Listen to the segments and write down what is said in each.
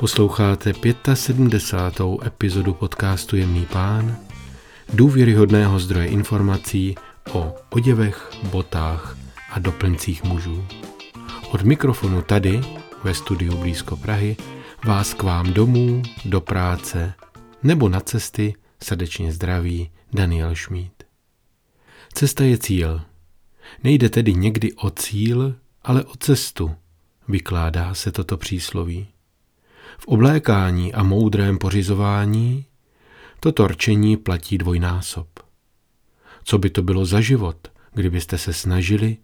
Posloucháte 75. epizodu podcastu Jemný pán, důvěryhodného zdroje informací o oděvech, botách a doplňcích mužů. Od mikrofonu tady, ve studiu blízko Prahy, vás k vám domů, do práce nebo na cesty srdečně zdraví Daniel Šmíd. Cesta je cíl. Nejde tedy někdy o cíl, ale o cestu, vykládá se toto přísloví. V oblékání a moudrém pořizování toto rčení platí dvojnásob. Co by to bylo za život, kdybyste se snažili,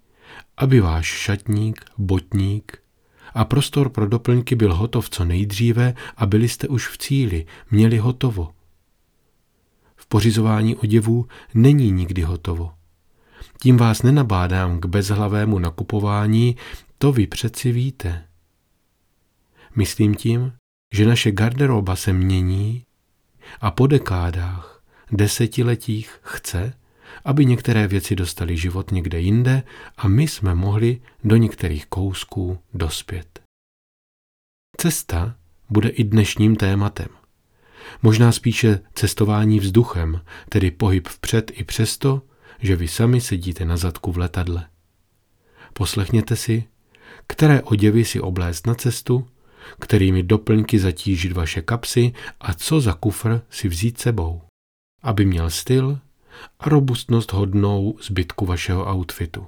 aby váš šatník, botník a prostor pro doplňky byl hotov co nejdříve a byli jste už v cíli, měli hotovo. V pořizování oděvů není nikdy hotovo. Tím vás nenabádám k bezhlavému nakupování, to vy přeci víte. Myslím tím, že naše garderoba se mění a po dekádách, desetiletích chce, aby některé věci dostaly život někde jinde a my jsme mohli do některých kousků dospět. Cesta bude i dnešním tématem. Možná spíše cestování vzduchem, tedy pohyb vpřed i přesto, že vy sami sedíte na zadku v letadle. Poslechněte si, které oděvy si oblézt na cestu, kterými doplňky zatížit vaše kapsy a co za kufr si vzít sebou, aby měl styl a robustnost hodnou zbytku vašeho outfitu.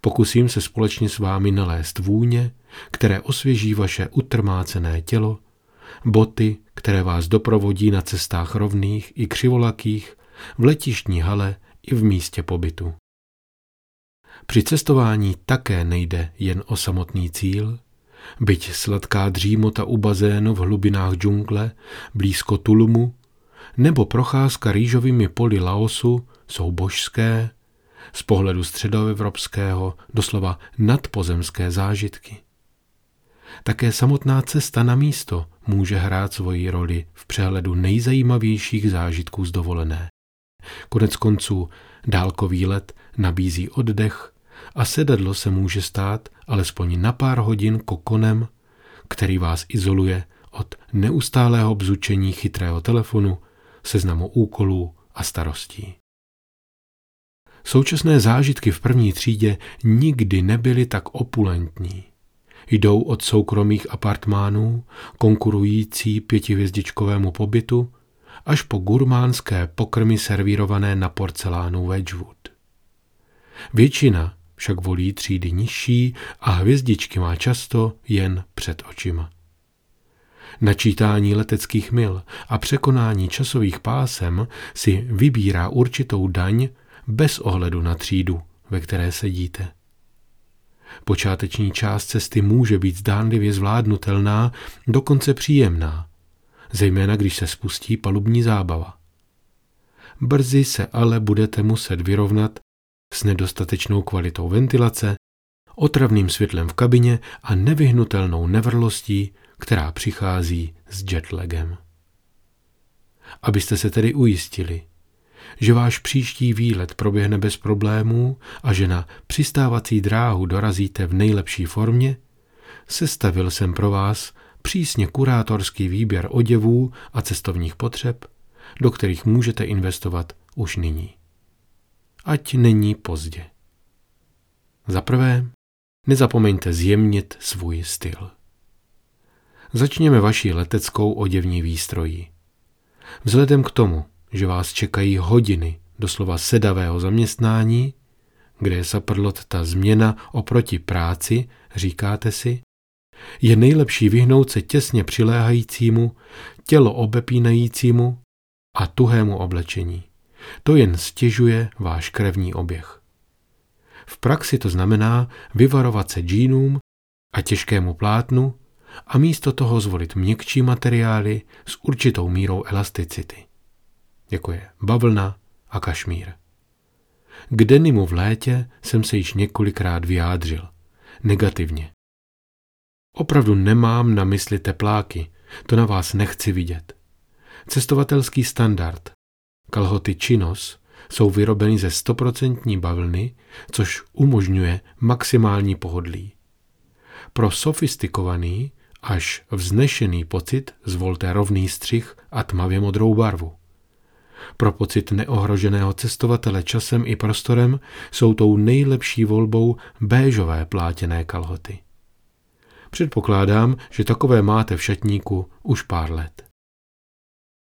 Pokusím se společně s vámi nalézt vůně, které osvěží vaše utrmácené tělo, boty, které vás doprovodí na cestách rovných i křivolakých, v letištní hale i v místě pobytu. Při cestování také nejde jen o samotný cíl, byť sladká dřímota u bazénu v hlubinách džungle, blízko Tulumu, nebo procházka rýžovými poli Laosu jsou božské, z pohledu středoevropského doslova nadpozemské zážitky. Také samotná cesta na místo může hrát svoji roli v přehledu nejzajímavějších zážitků z dovolené. Konec konců dálkový let nabízí oddech a sedadlo se může stát alespoň na pár hodin kokonem, který vás izoluje od neustálého bzučení chytrého telefonu, seznamu úkolů a starostí. Současné zážitky v první třídě nikdy nebyly tak opulentní. Jdou od soukromých apartmánů, konkurující pětihvězdičkovému pobytu, až po gurmánské pokrmy servírované na porcelánu Wedgwood. Většina však volí třídy nižší a hvězdičky má často jen před očima. Načítání leteckých mil a překonání časových pásem si vybírá určitou daň bez ohledu na třídu, ve které sedíte. Počáteční část cesty může být zdánlivě zvládnutelná, dokonce příjemná, zejména když se spustí palubní zábava. Brzy se ale budete muset vyrovnat s nedostatečnou kvalitou ventilace, otravným světlem v kabině a nevyhnutelnou nevrlostí, která přichází s jetlagem. Abyste se tedy ujistili, že váš příští výlet proběhne bez problémů a že na přistávací dráhu dorazíte v nejlepší formě, sestavil jsem pro vás přísně kurátorský výběr oděvů a cestovních potřeb, do kterých můžete investovat už nyní. Ať není pozdě. Za prvé, nezapomeňte zjemnit svůj styl. Začněme vaší leteckou oděvní výstrojí. Vzhledem k tomu, že vás čekají hodiny doslova sedavého zaměstnání, kde je saprlot ta změna oproti práci, říkáte si, je nejlepší vyhnout se těsně přiléhajícímu, tělo obepínajícímu a tuhému oblečení. To jen stěžuje váš krevní oběh. V praxi to znamená vyvarovat se džínům a těžkému plátnu a místo toho zvolit měkčí materiály s určitou mírou elasticity, jako je bavlna a kašmír. K denimu v létě jsem se již několikrát vyjádřil. Negativně. Opravdu nemám na mysli tepláky, to na vás nechci vidět. Cestovatelský standard, kalhoty činos, jsou vyrobeny ze stoprocentní bavlny, což umožňuje maximální pohodlí. Pro sofistikovaný až vznešený pocit zvolte rovný střih a tmavě modrou barvu. Pro pocit neohroženého cestovatele časem i prostorem jsou tou nejlepší volbou béžové plátěné kalhoty. Předpokládám, že takové máte v šatníku už pár let.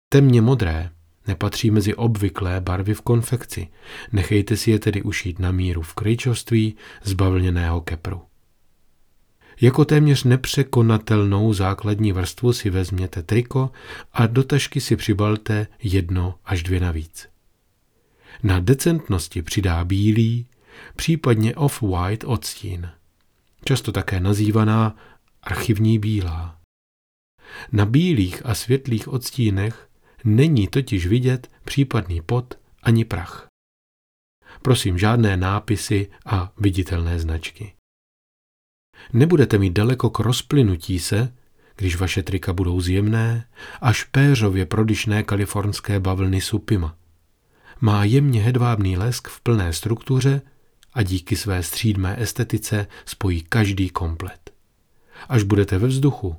Temně modré nepatří mezi obvyklé barvy v konfekci, nechejte si je tedy ušít na míru v kryčovství z bavlněného kepru. Jako téměř nepřekonatelnou základní vrstvu si vezměte triko a do tašky si přibalte jedno až dvě navíc. Na decentnosti přidá bílý, případně off-white odstín, často také nazývaná archivní bílá. Na bílých a světlých odstínech není totiž vidět případný pot ani prach. Prosím žádné nápisy a viditelné značky. Nebudete mít daleko k rozplynutí se, když vaše trika budou zjemné, až péřově prodyšné kalifornské bavlny supima. Má jemně hedvábný lesk v plné struktuře a díky své střídmé estetice spojí každý komplet. Až budete ve vzduchu,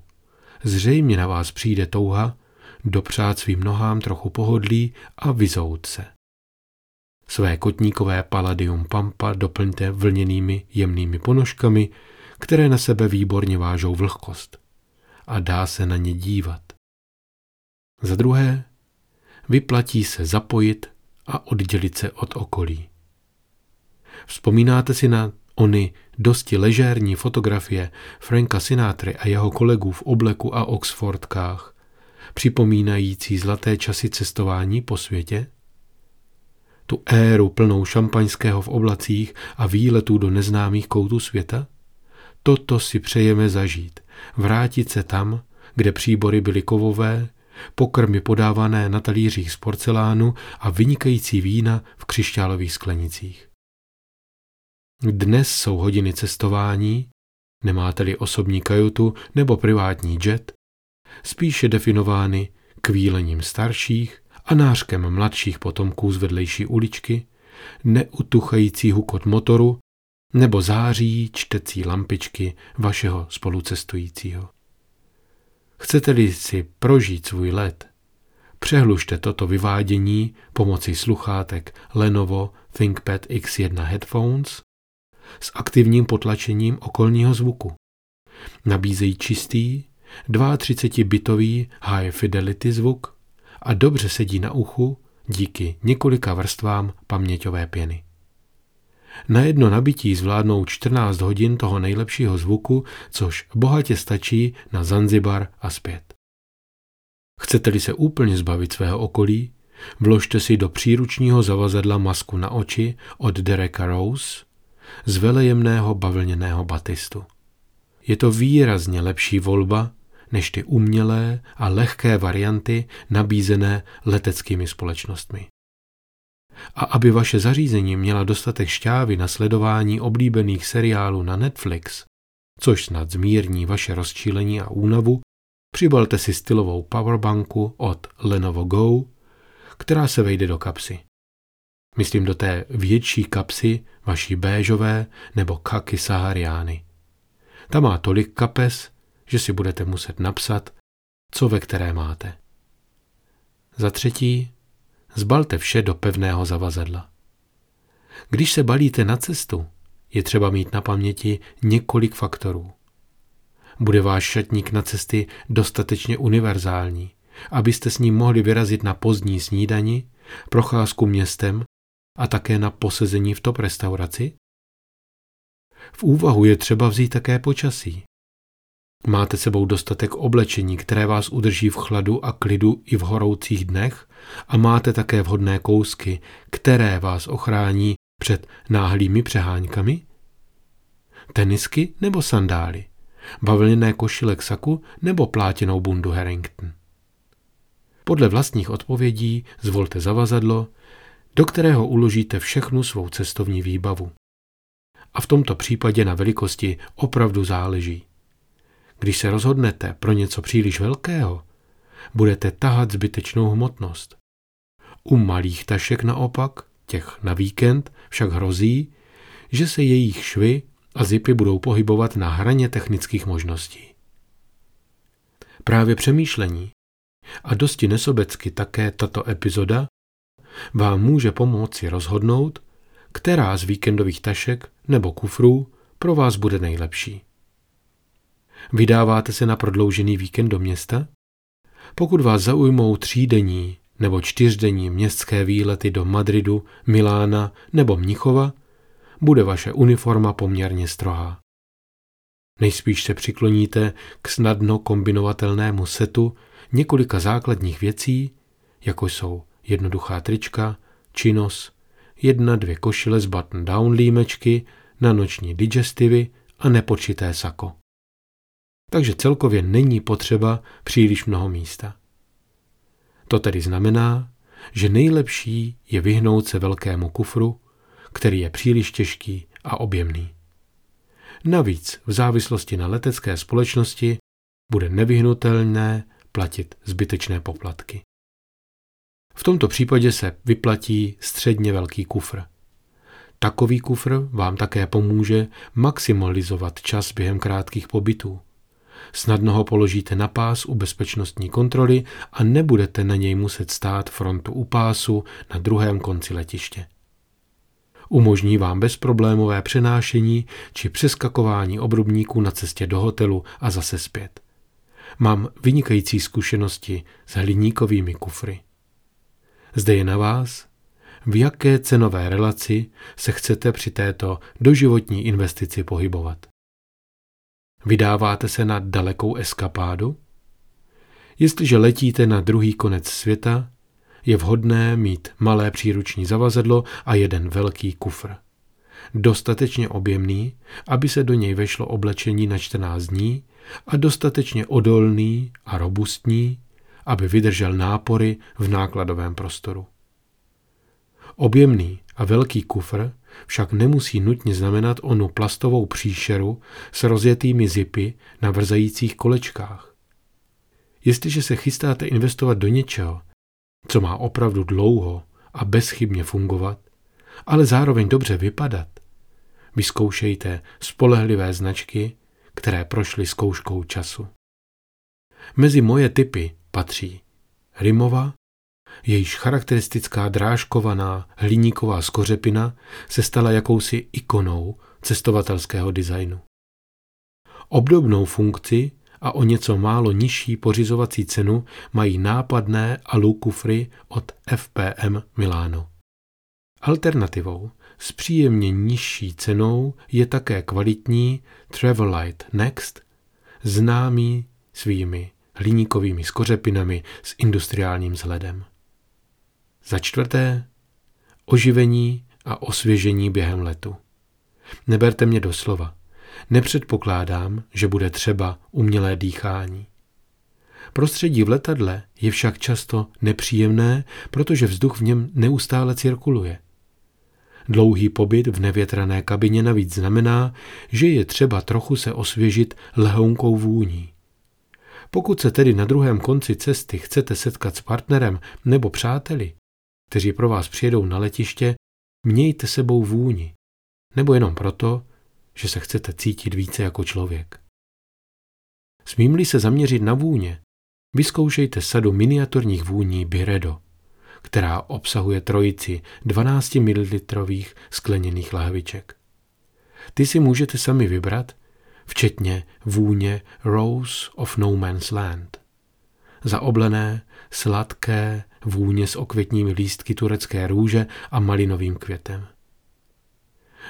zřejmě na vás přijde touha dopřát svým nohám trochu pohodlí a vyzout se. Své kotníkové paladium pampa doplňte vlněnými jemnými ponožkami, které na sebe výborně vážou vlhkost a dá se na ně dívat. Za druhé, vyplatí se zapojit a oddělit se od okolí. Vzpomínáte si na ony dosti ležérní fotografie Franka Sinatry a jeho kolegů v obleku a Oxfordkách, připomínající zlaté časy cestování po světě? Tu éru plnou šampaňského v oblacích a výletů do neznámých koutů světa? Toto si přejeme zažít. Vrátit se tam, kde příbory byly kovové, pokrmy podávané na talířích z porcelánu a vynikající vína v křišťálových sklenicích. Dnes jsou hodiny cestování, nemáte-li osobní kajutu nebo privátní jet, spíše definovány kvílením starších a nářkem mladších potomků z vedlejší uličky, neutuchající hukot motoru nebo září čtecí lampičky vašeho spolucestujícího. Chcete-li si prožít svůj let, přehlušte toto vyvádění pomocí sluchátek Lenovo ThinkPad X1 Headphones s aktivním potlačením okolního zvuku. Nabízejí čistý, 32-bitový high fidelity zvuk a dobře sedí na uchu díky několika vrstvám paměťové pěny. Na jedno nabití zvládnou 14 hodin toho nejlepšího zvuku, což bohatě stačí na Zanzibar a zpět. Chcete-li se úplně zbavit svého okolí, vložte si do příručního zavazadla masku na oči od Dereka Rose z velejemného bavlněného batistu. Je to výrazně lepší volba než ty umělé a lehké varianty nabízené leteckými společnostmi. A aby vaše zařízení měla dostatek šťávy na sledování oblíbených seriálů na Netflix, což snad zmírní vaše rozčílení a únavu, přibalte si stylovou powerbanku od Lenovo Go, která se vejde do kapsy. Myslím do té větší kapsy vaší béžové nebo kaky sahariány. Ta má tolik kapes, že si budete muset napsat, co ve které máte. Za třetí, zbalte vše do pevného zavazadla. Když se balíte na cestu, je třeba mít na paměti několik faktorů. Bude váš šatník na cesty dostatečně univerzální, abyste s ním mohli vyrazit na pozdní snídani, procházku městem a také na posezení v top restauraci? V úvahu je třeba vzít také počasí. Máte sebou dostatek oblečení, které vás udrží v chladu a klidu i v horoucích dnech a máte také vhodné kousky, které vás ochrání před náhlými přeháňkami? Tenisky nebo sandály? Bavlněné košile k saku nebo plátěnou bundu Harrington? Podle vlastních odpovědí zvolte zavazadlo, do kterého uložíte všechnu svou cestovní výbavu. A v tomto případě na velikosti opravdu záleží. Když se rozhodnete pro něco příliš velkého, budete tahat zbytečnou hmotnost. U malých tašek naopak, těch na víkend, však hrozí, že se jejich švy a zipy budou pohybovat na hraně technických možností. Právě přemýšlení a dosti nesobecky také tato epizoda vám může pomoci rozhodnout, která z víkendových tašek nebo kufrů pro vás bude nejlepší. Vydáváte se na prodloužený víkend do města? Pokud vás zaujmou třídenní nebo čtyřdenní městské výlety do Madridu, Milána nebo Mnichova, bude vaše uniforma poměrně strohá. Nejspíš se přikloníte k snadno kombinovatelnému setu několika základních věcí, jako jsou jednoduchá trička, činos, jedna, dvě košile z button-down límečky, na noční digestivy a nepočité sako. Takže celkově není potřeba příliš mnoho místa. To tedy znamená, že nejlepší je vyhnout se velkému kufru, který je příliš těžký a objemný. Navíc v závislosti na letecké společnosti bude nevyhnutelné platit zbytečné poplatky. V tomto případě se vyplatí středně velký kufr. Takový kufr vám také pomůže maximalizovat čas během krátkých pobytů. Snadno ho položíte na pás u bezpečnostní kontroly a nebudete na něj muset stát frontu u pásu na druhém konci letiště. Umožní vám bezproblémové přenášení či přeskakování obrubníků na cestě do hotelu a zase zpět. Mám vynikající zkušenosti s hliníkovými kufry. Zde je na vás, v jaké cenové relaci se chcete při této doživotní investici pohybovat. Vydáváte se na dalekou eskapádu? Jestliže letíte na druhý konec světa, je vhodné mít malé příruční zavazadlo a jeden velký kufr. Dostatečně objemný, aby se do něj vešlo oblečení na 14 dní a dostatečně odolný a robustní, aby vydržel nápory v nákladovém prostoru. Objemný a velký kufr však nemusí nutně znamenat onu plastovou příšeru s rozjetými zipy na vrzajících kolečkách. Jestliže se chystáte investovat do něčeho, co má opravdu dlouho a bezchybně fungovat, ale zároveň dobře vypadat, vyzkoušejte spolehlivé značky, které prošly zkouškou času. Mezi moje typy patří Rimova, jejíž charakteristická drážkovaná hliníková skořepina se stala jakousi ikonou cestovatelského designu. Obdobnou funkci a o něco málo nižší pořizovací cenu mají nápadné alu kufry od FPM Milano. Alternativou s příjemně nižší cenou je také kvalitní Travelite Next, známý svými hliníkovými skořepinami s industriálním vzhledem. Za čtvrté, oživení a osvěžení během letu. Neberte mě doslova. Nepředpokládám, že bude třeba umělé dýchání. Prostředí v letadle je však často nepříjemné, protože vzduch v něm neustále cirkuluje. Dlouhý pobyt v nevětrané kabině navíc znamená, že je třeba trochu se osvěžit lehounkou vůní. Pokud se tedy na druhém konci cesty chcete setkat s partnerem nebo přáteli, kteří pro vás přijedou na letiště, mějte sebou vůni. Nebo jenom proto, že se chcete cítit více jako člověk. Smím-li se zaměřit na vůně, vyzkoušejte sadu miniaturních vůní Biredo, která obsahuje trojici 12 ml skleněných lahviček. Ty si můžete sami vybrat, včetně vůně Rose of No Man's Land. Zaoblené, sladké vůně s okvětními lístky turecké růže a malinovým květem.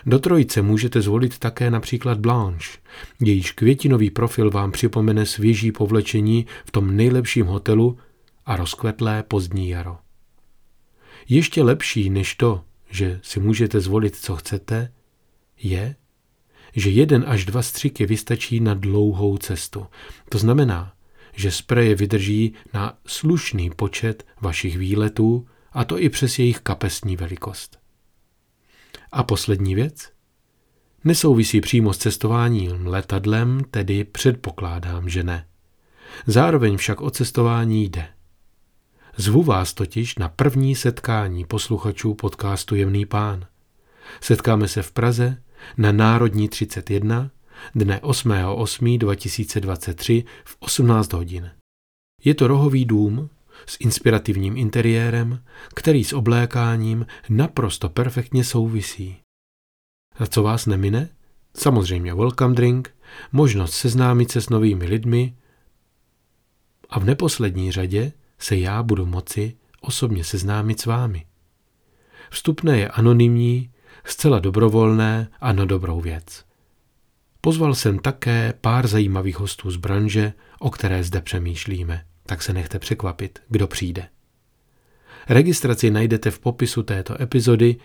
Do trojice můžete zvolit také například Blanche, jejíž květinový profil vám připomene svěží povlečení v tom nejlepším hotelu a rozkvetlé pozdní jaro. Ještě lepší než to, že si můžete zvolit, co chcete, je, že jeden až dva střiky vystačí na dlouhou cestu. To znamená, že spreje vydrží na slušný počet vašich výletů, a to i přes jejich kapesní velikost. A poslední věc? Nesouvisí přímo s cestováním letadlem, tedy předpokládám, že ne. Zároveň však o cestování jde. Zvu vás totiž na první setkání posluchačů podcastu Jemný pán. Setkáme se v Praze na Národní 31 dne 8.8.2023 v 18 hodin. Je to rohový dům s inspirativním interiérem, který s oblékáním naprosto perfektně souvisí. A co vás nemine? Samozřejmě welcome drink, možnost seznámit se s novými lidmi a v neposlední řadě se já budu moci osobně seznámit s vámi. Vstupné je anonymní, zcela dobrovolné a na dobrou věc. Pozval jsem také pár zajímavých hostů z branže, o které zde přemýšlíme, tak se nechte překvapit, kdo přijde. Registraci najdete v popisu této epizody,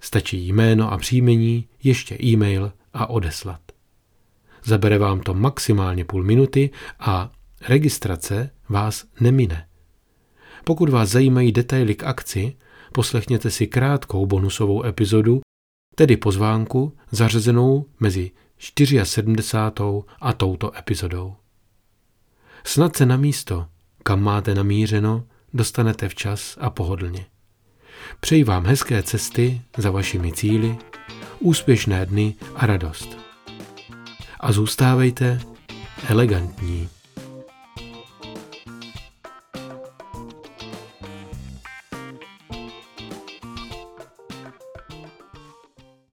stačí jméno a příjmení, ještě e-mail a odeslat. Zabere vám to maximálně půl minuty a registrace vás nemine. Pokud vás zajímají detaily k akci, poslechněte si krátkou bonusovou epizodu, tedy pozvánku zařazenou mezi 74. a touto epizodou. Snad se na místo, kam máte namířeno, dostanete včas a pohodlně. Přeji vám hezké cesty za vašimi cíly, úspěšné dny a radost. A zůstávejte elegantní.